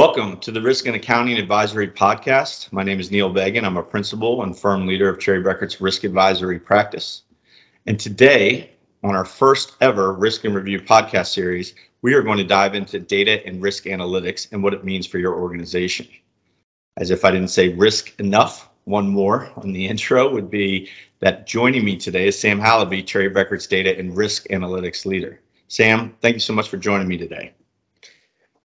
Welcome to the Risk and Accounting Advisory Podcast. My name is Neil Began. I'm a principal and firm leader of Cherry Bekaert's Risk Advisory practice. And today, on our first ever Risk In Review podcast series, we are going to dive into data and risk analytics and what it means for your organization. As if I didn't say risk enough, one more on the intro would be that joining me today is Sam Halaby, Cherry Bekaert's data and risk analytics leader. Sam, thank you so much for joining me today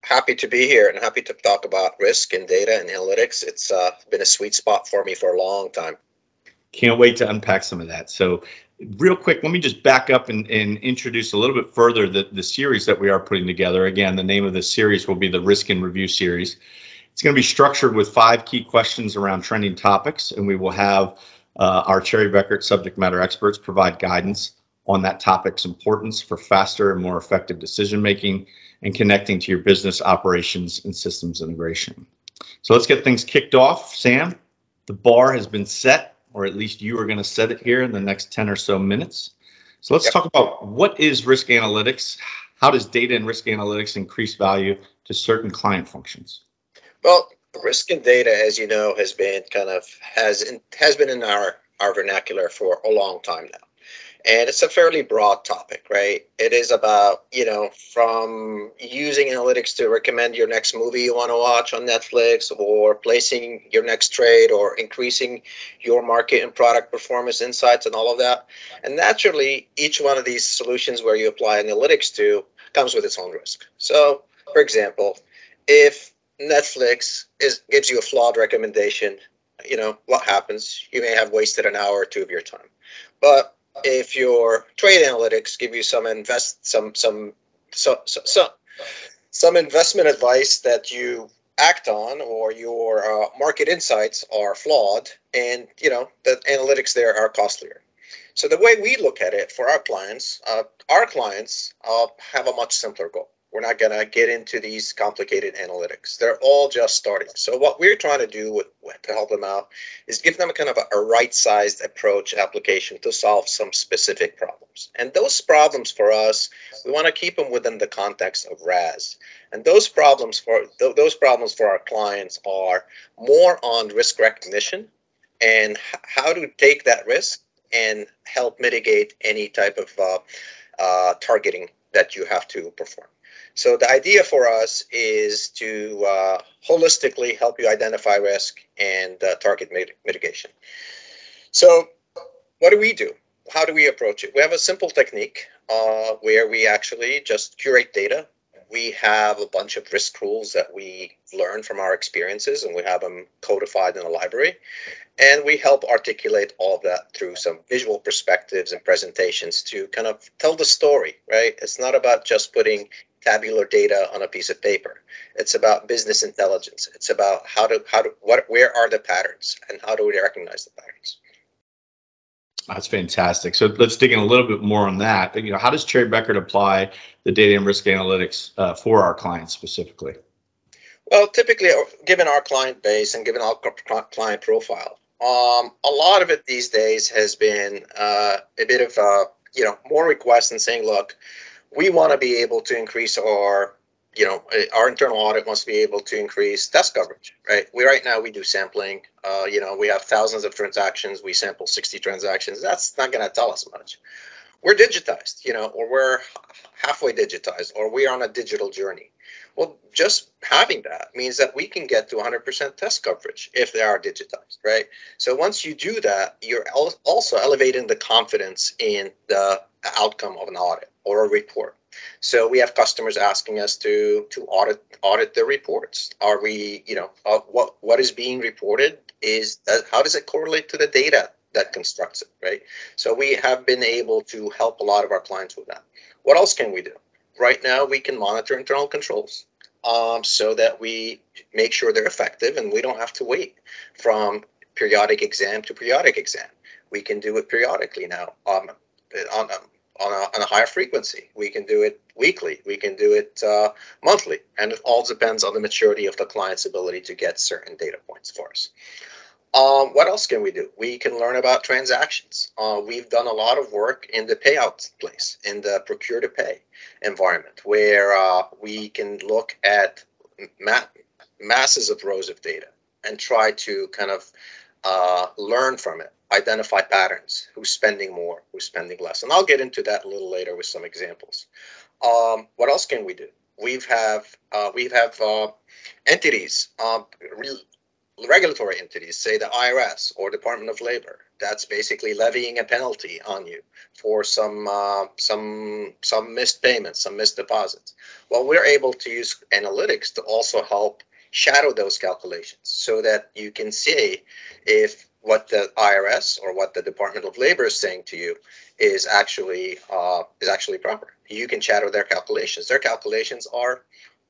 happy to be here and happy to talk about risk and data and analytics. It's uh, been a sweet spot for me for a long time. Can't wait to unpack some of that. So, real quick, let me just back up and, and introduce a little bit further the, the series that we are putting together. Again, the name of this series will be the Risk In Review series. It's going to be structured with five key questions around trending topics, and we will have uh, our Cherry Bekaert subject matter experts provide guidance on that topic's importance for faster and more effective decision making and connecting to your business operations and systems integration. So let's get things kicked off. Sam, the bar has been set, or at least you are going to set it here in the next 10 or so minutes. So let's yep. talk about what is risk analytics? How does data and risk analytics increase value to certain client functions? Well, risk and data, as you know, has been kind of has in, has been in our our vernacular for a long time now and it's a fairly broad topic right? It is about you know from using analytics to recommend your next movie you want to watch on netflix or placing your next trade or increasing your market and product performance insights and all of that. And naturally each one of these solutions where you apply analytics to comes with its own risk. So for example if netflix is gives you a flawed recommendation you know what happens? You may have wasted an hour or two of your time. But if your trade analytics give you some invest some some so, so, so some investment advice that you act on or your uh, market insights are flawed and you know the analytics there are costlier. So the way we look at it for our clients uh, our clients uh, have a much simpler goal we're not going to get into these complicated analytics. They're all just starting. So what we're trying to do with, to help them out is give them a kind of a, a right-sized approach application to solve some specific problems. And those problems for us, we want to keep them within the context of RAS. And those problems for th- those problems for our clients are more on risk recognition and h- how to take that risk and help mitigate any type of uh, uh, targeting that you have to perform. So the idea for us is to uh, holistically help you identify risk and uh, target mit- mitigation. So what do we do? How do we approach it? We have a simple technique uh, where we actually just curate data. We have a bunch of risk rules that we learn from our experiences, and we have them codified in a library. And we help articulate all of that through some visual perspectives and presentations to kind of tell the story, right? It's not about just putting tabular data on a piece of paper. It's about business intelligence. It's about how to how to what where are the patterns and how do we recognize the patterns. That's fantastic. So let's dig in a little bit more on that. You know, how does Cherry Bekaert apply the data and risk analytics uh, for our clients specifically? Well, typically, uh, given our client base and given our client profile, um, a lot of it these days has been uh, a bit of uh, you know more requests and saying, look, we want to be able to increase our you know our internal audit wants to be able to increase test coverage right? We right now we do sampling. Uh, you know we have thousands of transactions. We sample 60 transactions. That's not going to tell us much. We're digitized you know or we're halfway digitized or we're on a digital journey. Well just having that means that we can get to 100% test coverage if they are digitized right? So once you do that you're also elevating the confidence in the outcome of an audit or a report. So we have customers asking us to to audit audit their reports. Are we, you know, uh, what what is being reported is uh, how does it correlate to the data that constructs it, right? So we have been able to help a lot of our clients with that. What else can we do? Right now, we can monitor internal controls um, so that we make sure they're effective and we don't have to wait from periodic exam to periodic exam. We can do it periodically now um, on, on a, on a higher frequency. We can do it weekly. We can do it uh, monthly. And it all depends on the maturity of the client's ability to get certain data points for us. Um, what else can we do? We can learn about transactions. Uh, we've done a lot of work in the payout place, in the procure to pay environment, where uh, we can look at map, masses of rows of data and try to kind of uh, learn from it, identify patterns, who's spending more, who's spending less. And I'll get into that a little later with some examples. Um, what else can we do? We've have uh, we have uh, entities, um, re- regulatory entities, say the IRS or Department of Labor. That's basically levying a penalty on you for some uh, some some missed payments, some missed deposits. Well, we're able to use analytics to also help shadow those calculations so that you can see if what the IRS or what the Department of Labor is saying to you is actually uh, is actually proper. You can shadow their calculations. Their calculations are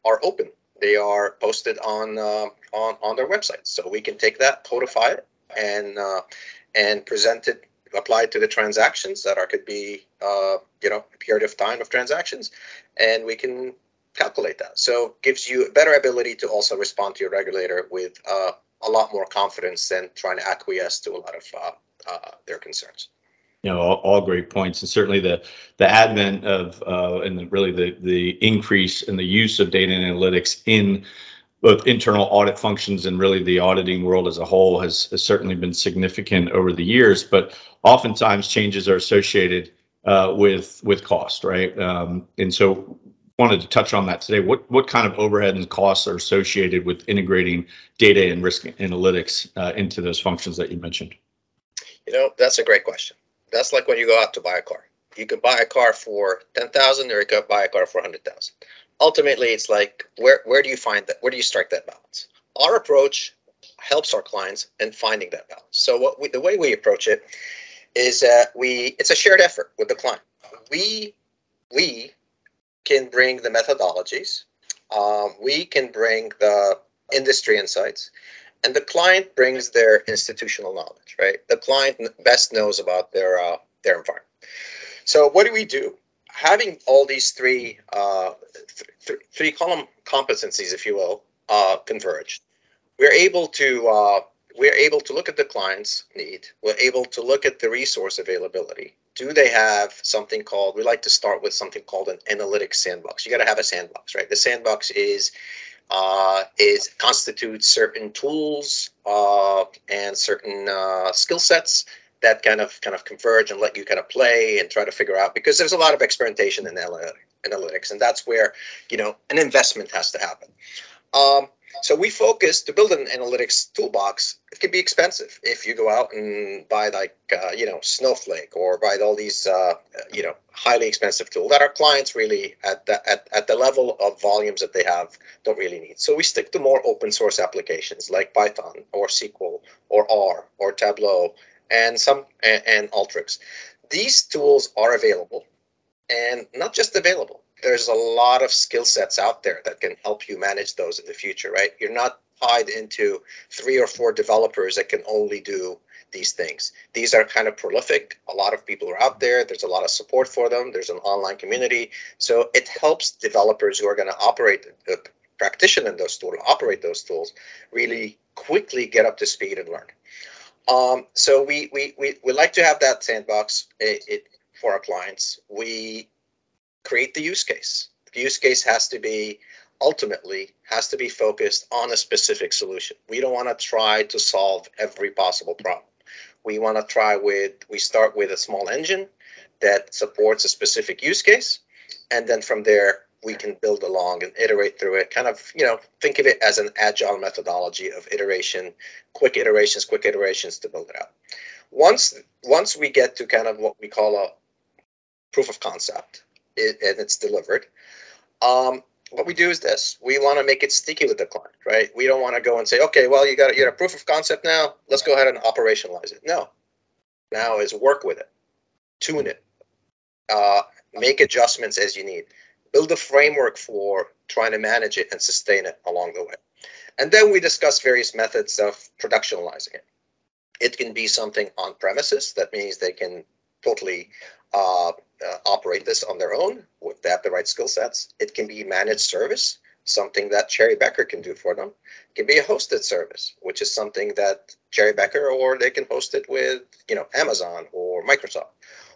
are open. They are posted on uh, on on their website, so we can take that, codify it, and uh, and present it, apply it to the transactions that are could be uh, you know a period of time of transactions, and we can calculate that. So gives you a better ability to also respond to your regulator with uh, a lot more confidence than trying to acquiesce to a lot of uh, uh, their concerns. You know, all, all, great points, and certainly the the advent of uh, and the, really the the increase in the use of data analytics in both internal audit functions and really the auditing world as a whole has, has certainly been significant over the years. But oftentimes changes are associated uh, with with cost, right? Um, and so wanted to touch on that today. What what kind of overhead and costs are associated with integrating data and risk analytics uh, into those functions that you mentioned? You know, that's a great question. That's like when you go out to buy a car. You can buy a car for ten thousand, or you can buy a car for hundred thousand. Ultimately, it's like where where do you find that? Where do you strike that balance? Our approach helps our clients in finding that balance. So what we, the way we approach it is that we it's a shared effort with the client. We we can bring the methodologies, um, we can bring the industry insights, and the client brings their institutional knowledge. Right, the client best knows about their uh, their environment. So what do we do? Having all these three uh, th- th- three column competencies, if you will, uh, converged, we're able to uh, we're able to look at the client's need. We're able to look at the resource availability. Do they have something called, we like to start with something called an analytics sandbox. You got to have a sandbox, right? The sandbox is uh, is constitutes certain tools uh, and certain uh, skill sets that kind of kind of converge and let you kind of play and try to figure out because there's a lot of experimentation in analytics and that's where you know an investment has to happen. Um, so we focus to build an analytics toolbox. It can be expensive if you go out and buy like uh, you know Snowflake or buy all these uh, you know highly expensive tools that our clients really at the at, at the level of volumes that they have don't really need. So we stick to more open source applications like Python or SQL or R or Tableau and some and, and Alteryx. These tools are available and not just available there's a lot of skill sets out there that can help you manage those in the future, right? You're not tied into three or four developers that can only do these things. These are kind of prolific. A lot of people are out there. There's a lot of support for them. There's an online community. So it helps developers who are going to operate, uh, practitioner in those tools, operate those tools, really quickly get up to speed and learn. Um, so we, we, we, we like to have that sandbox it, it, for our clients. We create the use case. The use case has to be ultimately has to be focused on a specific solution. We don't want to try to solve every possible problem. We want to try with we start with a small engine that supports a specific use case and then from there we can build along and iterate through it kind of you know think of it as an agile methodology of iteration quick iterations quick iterations to build it out once once we get to kind of what we call a proof of concept it, and it's delivered. Um, what we do is this: we want to make it sticky with the client, right? We don't want to go and say, okay, well, you got you got a proof of concept now. Let's go ahead and operationalize it. No, now is work with it, tune it, uh, make adjustments as you need, build a framework for trying to manage it and sustain it along the way, and then we discuss various methods of productionalizing it. It can be something on premises. That means they can totally uh, uh, operate this on their own they have the right skill sets. It can be managed service, something that Cherry Bekaert can do for them. It can be a hosted service, which is something that Cherry Bekaert or they can host it with, you know, Amazon or Microsoft.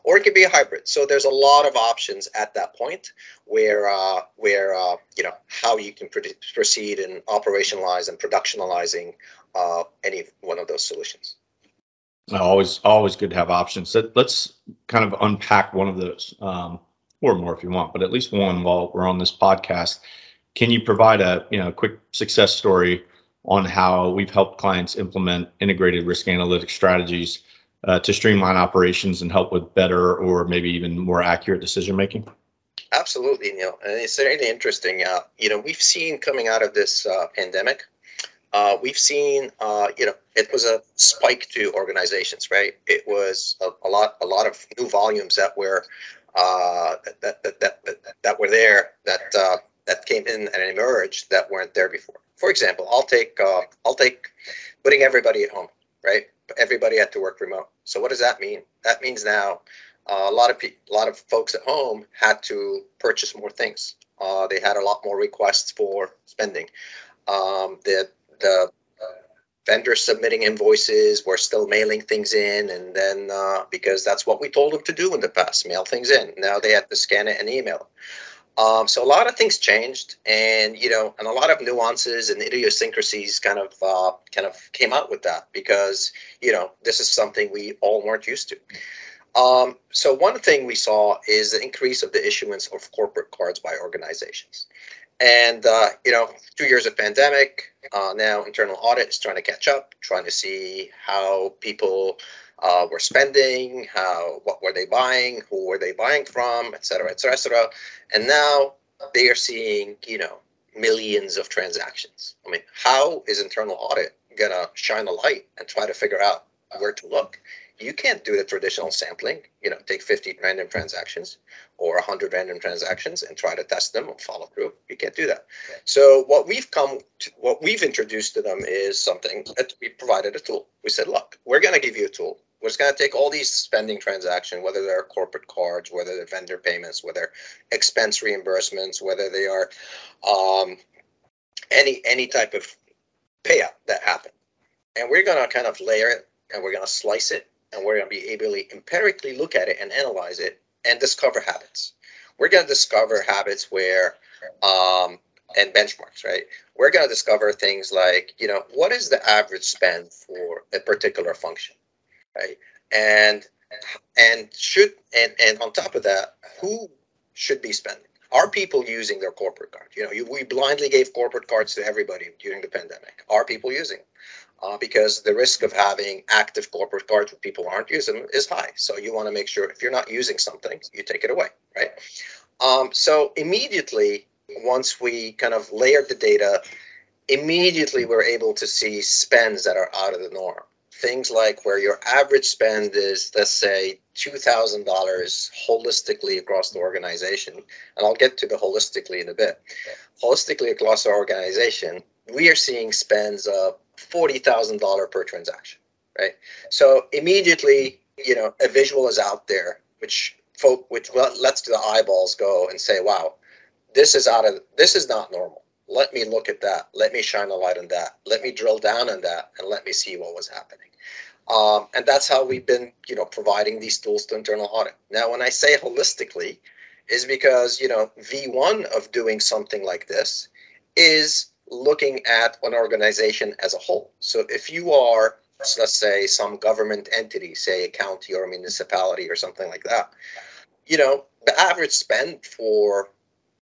or it could be a hybrid. So there's a lot of options at that point where uh, where uh, you know how you can pr- proceed in operationalize and productionalizing uh, any one of those solutions. Always, always good to have options. Let's kind of unpack one of those, um, or more if you want, but at least one while we're on this podcast. Can you provide a you know quick success story on how we've helped clients implement integrated risk analytics strategies uh, to streamline operations and help with better or maybe even more accurate decision making? Absolutely, Neil. And it's really interesting. Uh, you know, we've seen coming out of this uh, pandemic, uh, we've seen, uh, you know, it was a spike to organizations, right? It was a, a lot, a lot of new volumes that were uh, that, that, that, that, that were there that uh, that came in and emerged that weren't there before. For example, I'll take uh, I'll take putting everybody at home, right? Everybody had to work remote. So what does that mean? That means now uh, a lot of pe- a lot of folks at home had to purchase more things. They had a lot more requests for spending. Um, the the vendors submitting invoices were still mailing things in, and then uh, because that's what we told them to do in the past, mail things in. Now they had to scan it and email. Um, so a lot of things changed, and you know, and a lot of nuances and idiosyncrasies kind of uh, kind of came out with that because you know this is something we all weren't used to. Um, so one thing we saw is the increase of the issuance of corporate cards by organizations, and uh, you know, two years of pandemic, uh, now internal audit is trying to catch up, trying to see how people uh, were spending, how what were they buying, who were they buying from, et cetera, et cetera, et cetera. And now they are seeing, you know, millions of transactions. I mean, how is internal audit gonna shine a light and try to figure out where to look? You can't do the traditional sampling, you know, take 50 random transactions or 100 random transactions and try to test them and follow through. You can't do that. So what we've come to, what we've introduced to them is something that we provided a tool. We said, look, we're going to give you a tool we're just going to take all these spending transactions, whether they're corporate cards, whether they're vendor payments, whether expense reimbursements, whether they are um, any any type of payout that happened, and we're going to kind of layer it, and we're going to slice it, and we're going to be able to empirically look at it and analyze it and discover habits. We're going to discover habits where um, and benchmarks, right? We're going to discover things like, you know, what is the average spend for a particular function? right? And and should and and on top of that, who should be spending? Are people using their corporate card? You know, you, we blindly gave corporate cards to everybody during the pandemic. Are people using? Uh, because the risk of having active corporate cards where people aren't using them is high. So you want to make sure if you're not using something, you take it away, right? Um, so immediately, once we kind of layered the data, immediately we're able to see spends that are out of the norm things like where your average spend is, let's say, $2,000 holistically across the organization. And I'll get to the holistically in a bit. Holistically across our organization, we are seeing spends of $40,000 per transaction, right? So immediately, you know, a visual is out there, which folk, which lets the eyeballs go and say, wow, this is out of, this is not normal let me look at that. Let me shine a light on that. Let me drill down on that and let me see what was happening. Um, and that's how we've been, you know, providing these tools to internal audit. Now, when I say holistically, is because, you know, V1 of doing something like this is looking at an organization as a whole. So if you are, let's say, some government entity, say a county or a municipality or something like that, you know, the average spend for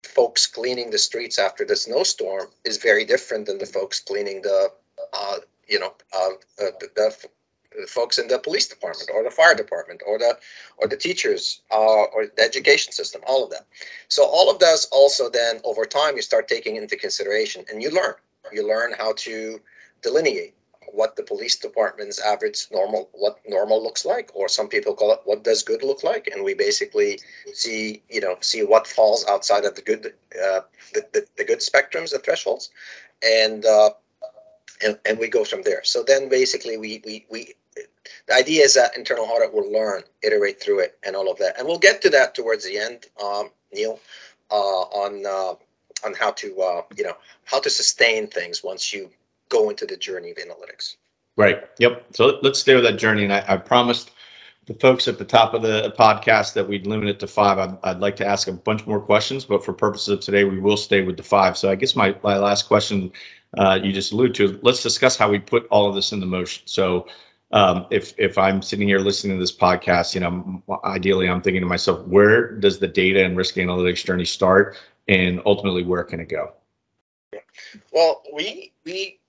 folks cleaning the streets after the snowstorm is very different than the folks cleaning the, uh, you know, uh, the, the, the, folks in the police department or the fire department or the or the teachers uh, or the education system. All of that. So all of those also then over time you start taking into consideration and you learn. You learn how to delineate what the police department's average normal what normal looks like or some people call it what does good look like and we basically see you know see what falls outside of the good uh, the, the, the, good spectrums the thresholds and uh, and, and we go from there so then basically we we, we the idea is that internal audit will learn iterate through it and all of that and we'll get to that towards the end um, neil uh, on uh, on how to uh, you know how to sustain things once you go into the journey of analytics. Right. Yep. So let's stay with that journey. And I, I promised the folks at the top of the podcast that we'd limit it to five. I'd, I'd like to ask a bunch more questions, but for purposes of today, we will stay with the five. So I guess my, my last question uh, you just alluded to, let's discuss how we put all of this into motion. So um, if if I'm sitting here listening to this podcast, you know, ideally I'm thinking to myself, where does the data and risk analytics journey start, and ultimately where can it go? Well, we we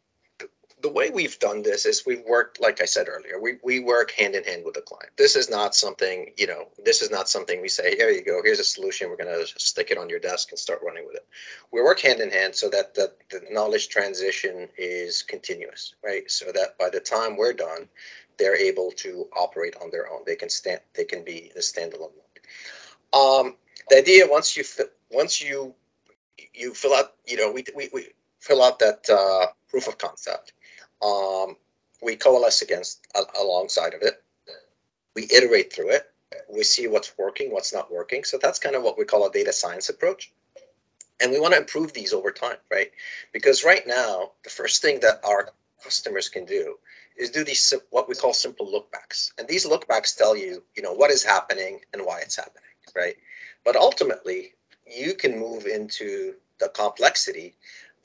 the way we've done this is we've worked, like I said earlier, we, we work hand in hand with the client. This is not something, you know, this is not something we say, here you go, here's a solution, we're going to stick it on your desk and start running with it. We work hand in hand so that the, the knowledge transition is continuous, right? So that by the time we're done, they're able to operate on their own. They can stand, they can be a standalone. Um, the idea once you once you you fill out, you know, we, we, we fill out that uh, proof of concept um, we coalesce against alongside of it. We iterate through it. We see what's working, what's not working. So that's kind of what we call a data science approach. And we want to improve these over time, right? Because right now, the first thing that our customers can do is do these what we call simple lookbacks. And these lookbacks tell you, you know, what is happening and why it's happening, right? But ultimately, you can move into the complexity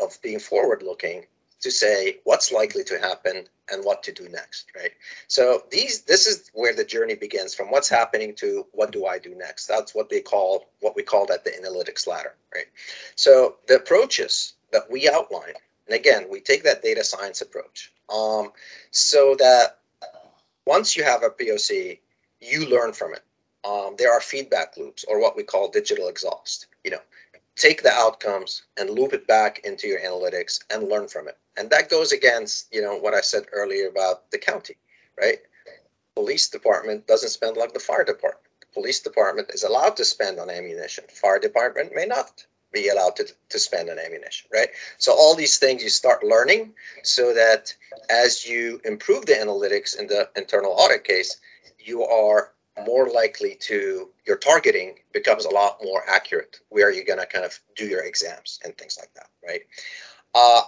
of being forward looking to say what's likely to happen and what to do next right? So these this is where the journey begins from what's happening to what do i do next. That's what they call what we call that the analytics ladder right? So the approaches that we outline and again we take that data science approach. Um, so that once you have a poc you learn from it. Um, there are feedback loops or what we call digital exhaust you know take the outcomes and loop it back into your analytics and learn from it. And that goes against, you know, what I said earlier about the county, right? Police department doesn't spend like the fire department. The police department is allowed to spend on ammunition. Fire department may not be allowed to, to spend on ammunition, right? So all these things you start learning so that as you improve the analytics in the internal audit case, you are more likely to your targeting becomes a lot more accurate where you're going to kind of do your exams and things like that right? Uh,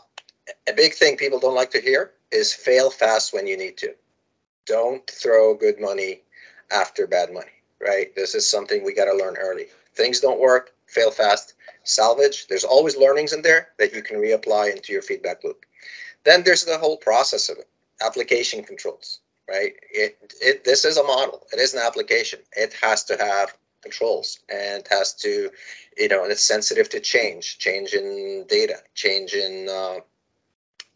a big thing people don't like to hear is fail fast when you need to. Don't throw good money after bad money right? This is something we got to learn early. Things don't work fail fast salvage. There's always learnings in there that you can reapply into your feedback loop. Then there's the whole process of it application controls right? It, it this is a model. It is an application. It has to have controls and has to, you know, and it's sensitive to change, change in data, change in uh,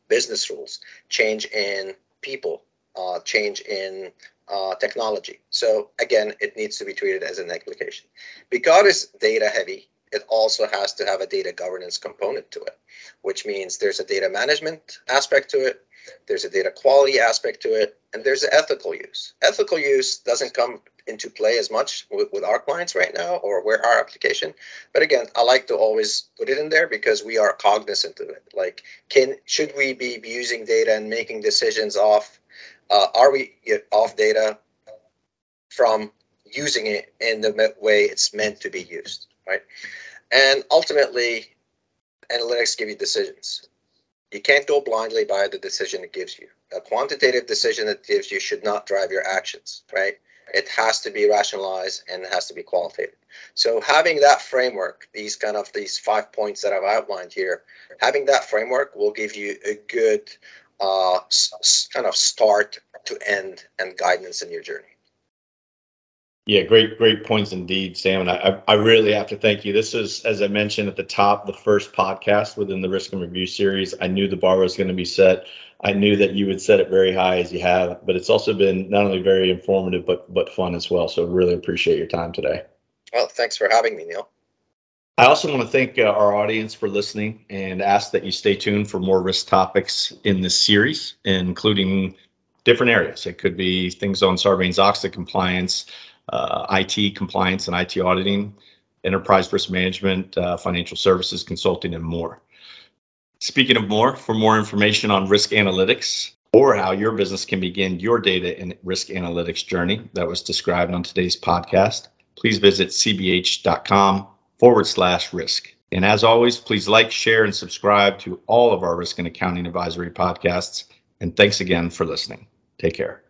business rules, change in people, uh, change in uh, technology. So again, it needs to be treated as an application. Because it's data heavy, it also has to have a data governance component to it, which means there's a data management aspect to it, there's a data quality aspect to it, and there's an ethical use. Ethical use doesn't come into play as much with, with our clients right now or where our application. But again, I like to always put it in there because we are cognizant of it. Like, can should we be using data and making decisions off? Uh, are we off data from using it in the way it's meant to be used, right? And ultimately, analytics give you decisions. You can't go blindly by the decision it gives you. A quantitative decision it gives you should not drive your actions, right? It has to be rationalized and it has to be qualitative. So having that framework, these kind of these five points that I've outlined here, having that framework will give you a good uh, kind of start to end and guidance in your journey. Yeah, great, great points indeed, Sam. And I, I really have to thank you. This is, as I mentioned at the top, the first podcast within the Risk In Review series. I knew the bar was going to be set. I knew that you would set it very high as you have, but it's also been not only very informative but but fun as well. So really appreciate your time today. Well, thanks for having me, Neil. I also want to thank uh, our audience for listening and ask that you stay tuned for more risk topics in this series, including different areas. It could be things on Sarbanes-Oxley compliance IT compliance and IT auditing, enterprise risk management, uh, financial services, consulting, and more. Speaking of more, for more information on risk analytics or how your business can begin your data and risk analytics journey that was described on today's podcast, please visit cbh.com forward slash risk. And as always, please like, share, and subscribe to all of our risk and accounting advisory podcasts. And thanks again for listening. Take care.